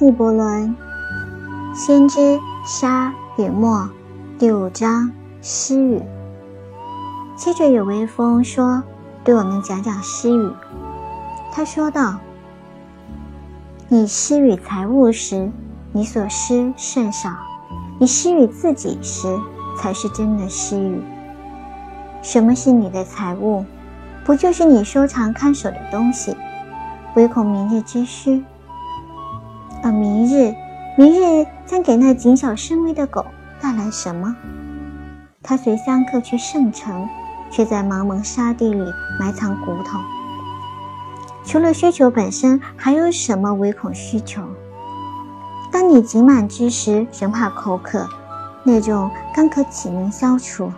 纪伯伦先知沙与墨第五章诗语。接着有微风说：“对我们讲讲诗语。”他说道：“你施与财物时，你所施甚少；你施与自己时，才是真的施语。什么是你的财物？不就是你收藏看守的东西？唯恐明日之需。而明日，明日将给那谨小慎微的狗带来什么？他随香客去圣城，却在茫茫沙地里埋藏骨头。除了需求本身，还有什么唯恐需求？当你挤满之时，仍怕口渴，那种干渴岂能消除？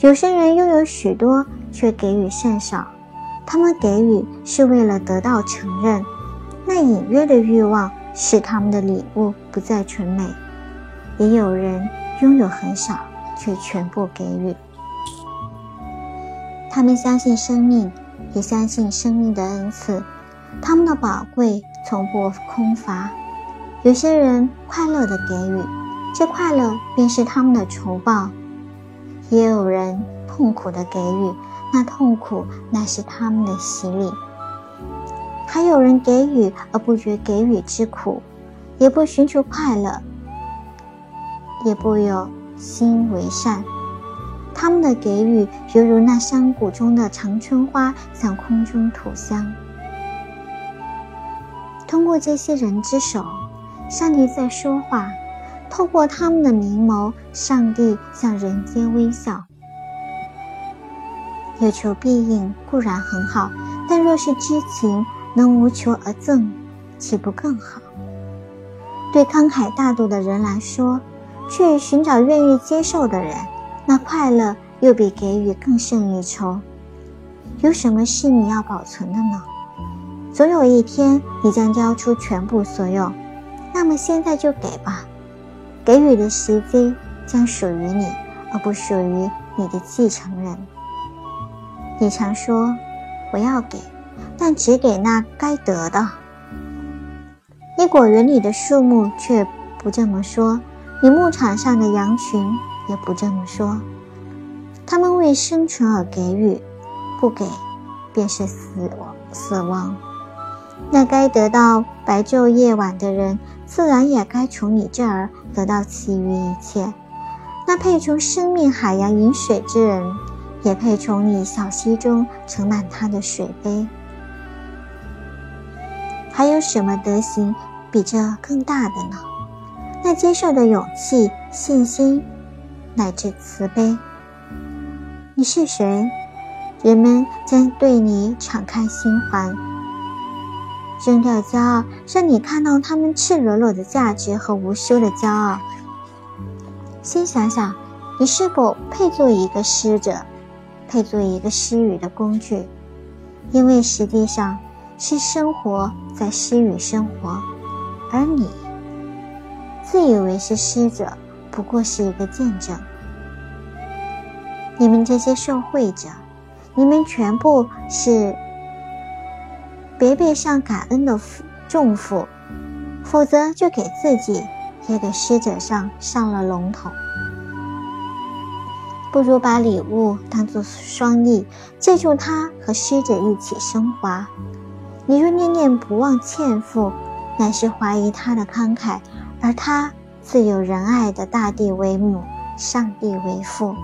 有些人拥有许多，却给予甚少。他们给予是为了得到承认，隐约的欲望使他们的礼物不再纯美。也有人拥有很少，却全部给予。他们相信生命，也相信生命的恩赐。他们的宝贵从不空乏。有些人快乐的给予，这快乐便是他们的酬报。也有人痛苦的给予，那痛苦乃是他们的洗礼。还有人给予而不觉给予之苦，也不寻求快乐，也不有心为善。他们的给予犹如那山谷中的长春花向空中吐香。通过这些人之手，上帝在说话。透过他们的明眸，上帝向人间微笑。有求必应固然很好，但若是知情能无求而赠，岂不更好？对慷慨大度的人来说，去寻找愿意接受的人，那快乐又比给予更胜一筹。有什么是你要保存的呢？总有一天你将交出全部所有，那么现在就给吧。给予的时机将属于你，而不属于你的继承人。你常说我要给，但只给那该得的。你果园里的树木却不这么说，你牧场上的羊群也不这么说。他们为生存而给予，不给便是死亡。死亡。那该得到白昼夜晚的人，自然也该从你这儿得到其余一切。那配从生命海洋饮水之人，也配从你小溪中盛满他的水杯。还有什么德行比这更大的呢？那接受的勇气、信心，乃至慈悲。你是谁？人们将对你敞开心怀。扔掉骄傲，让你看到他们赤裸裸的价值和无休的骄傲。先想想，你是否配做一个施者，配做一个施予的工具？因为实际上，是生活在施予生活，而你自以为是施者，不过是一个见证。你们这些受贿者，你们全部是。别背上感恩的重负，否则就给自己也给施者上上了龙头。不如把礼物当作双翼，借助它和施者一起升华。你若念念不忘欠负，乃是怀疑他的慷慨，而他自有仁爱的大地为母，上帝为父。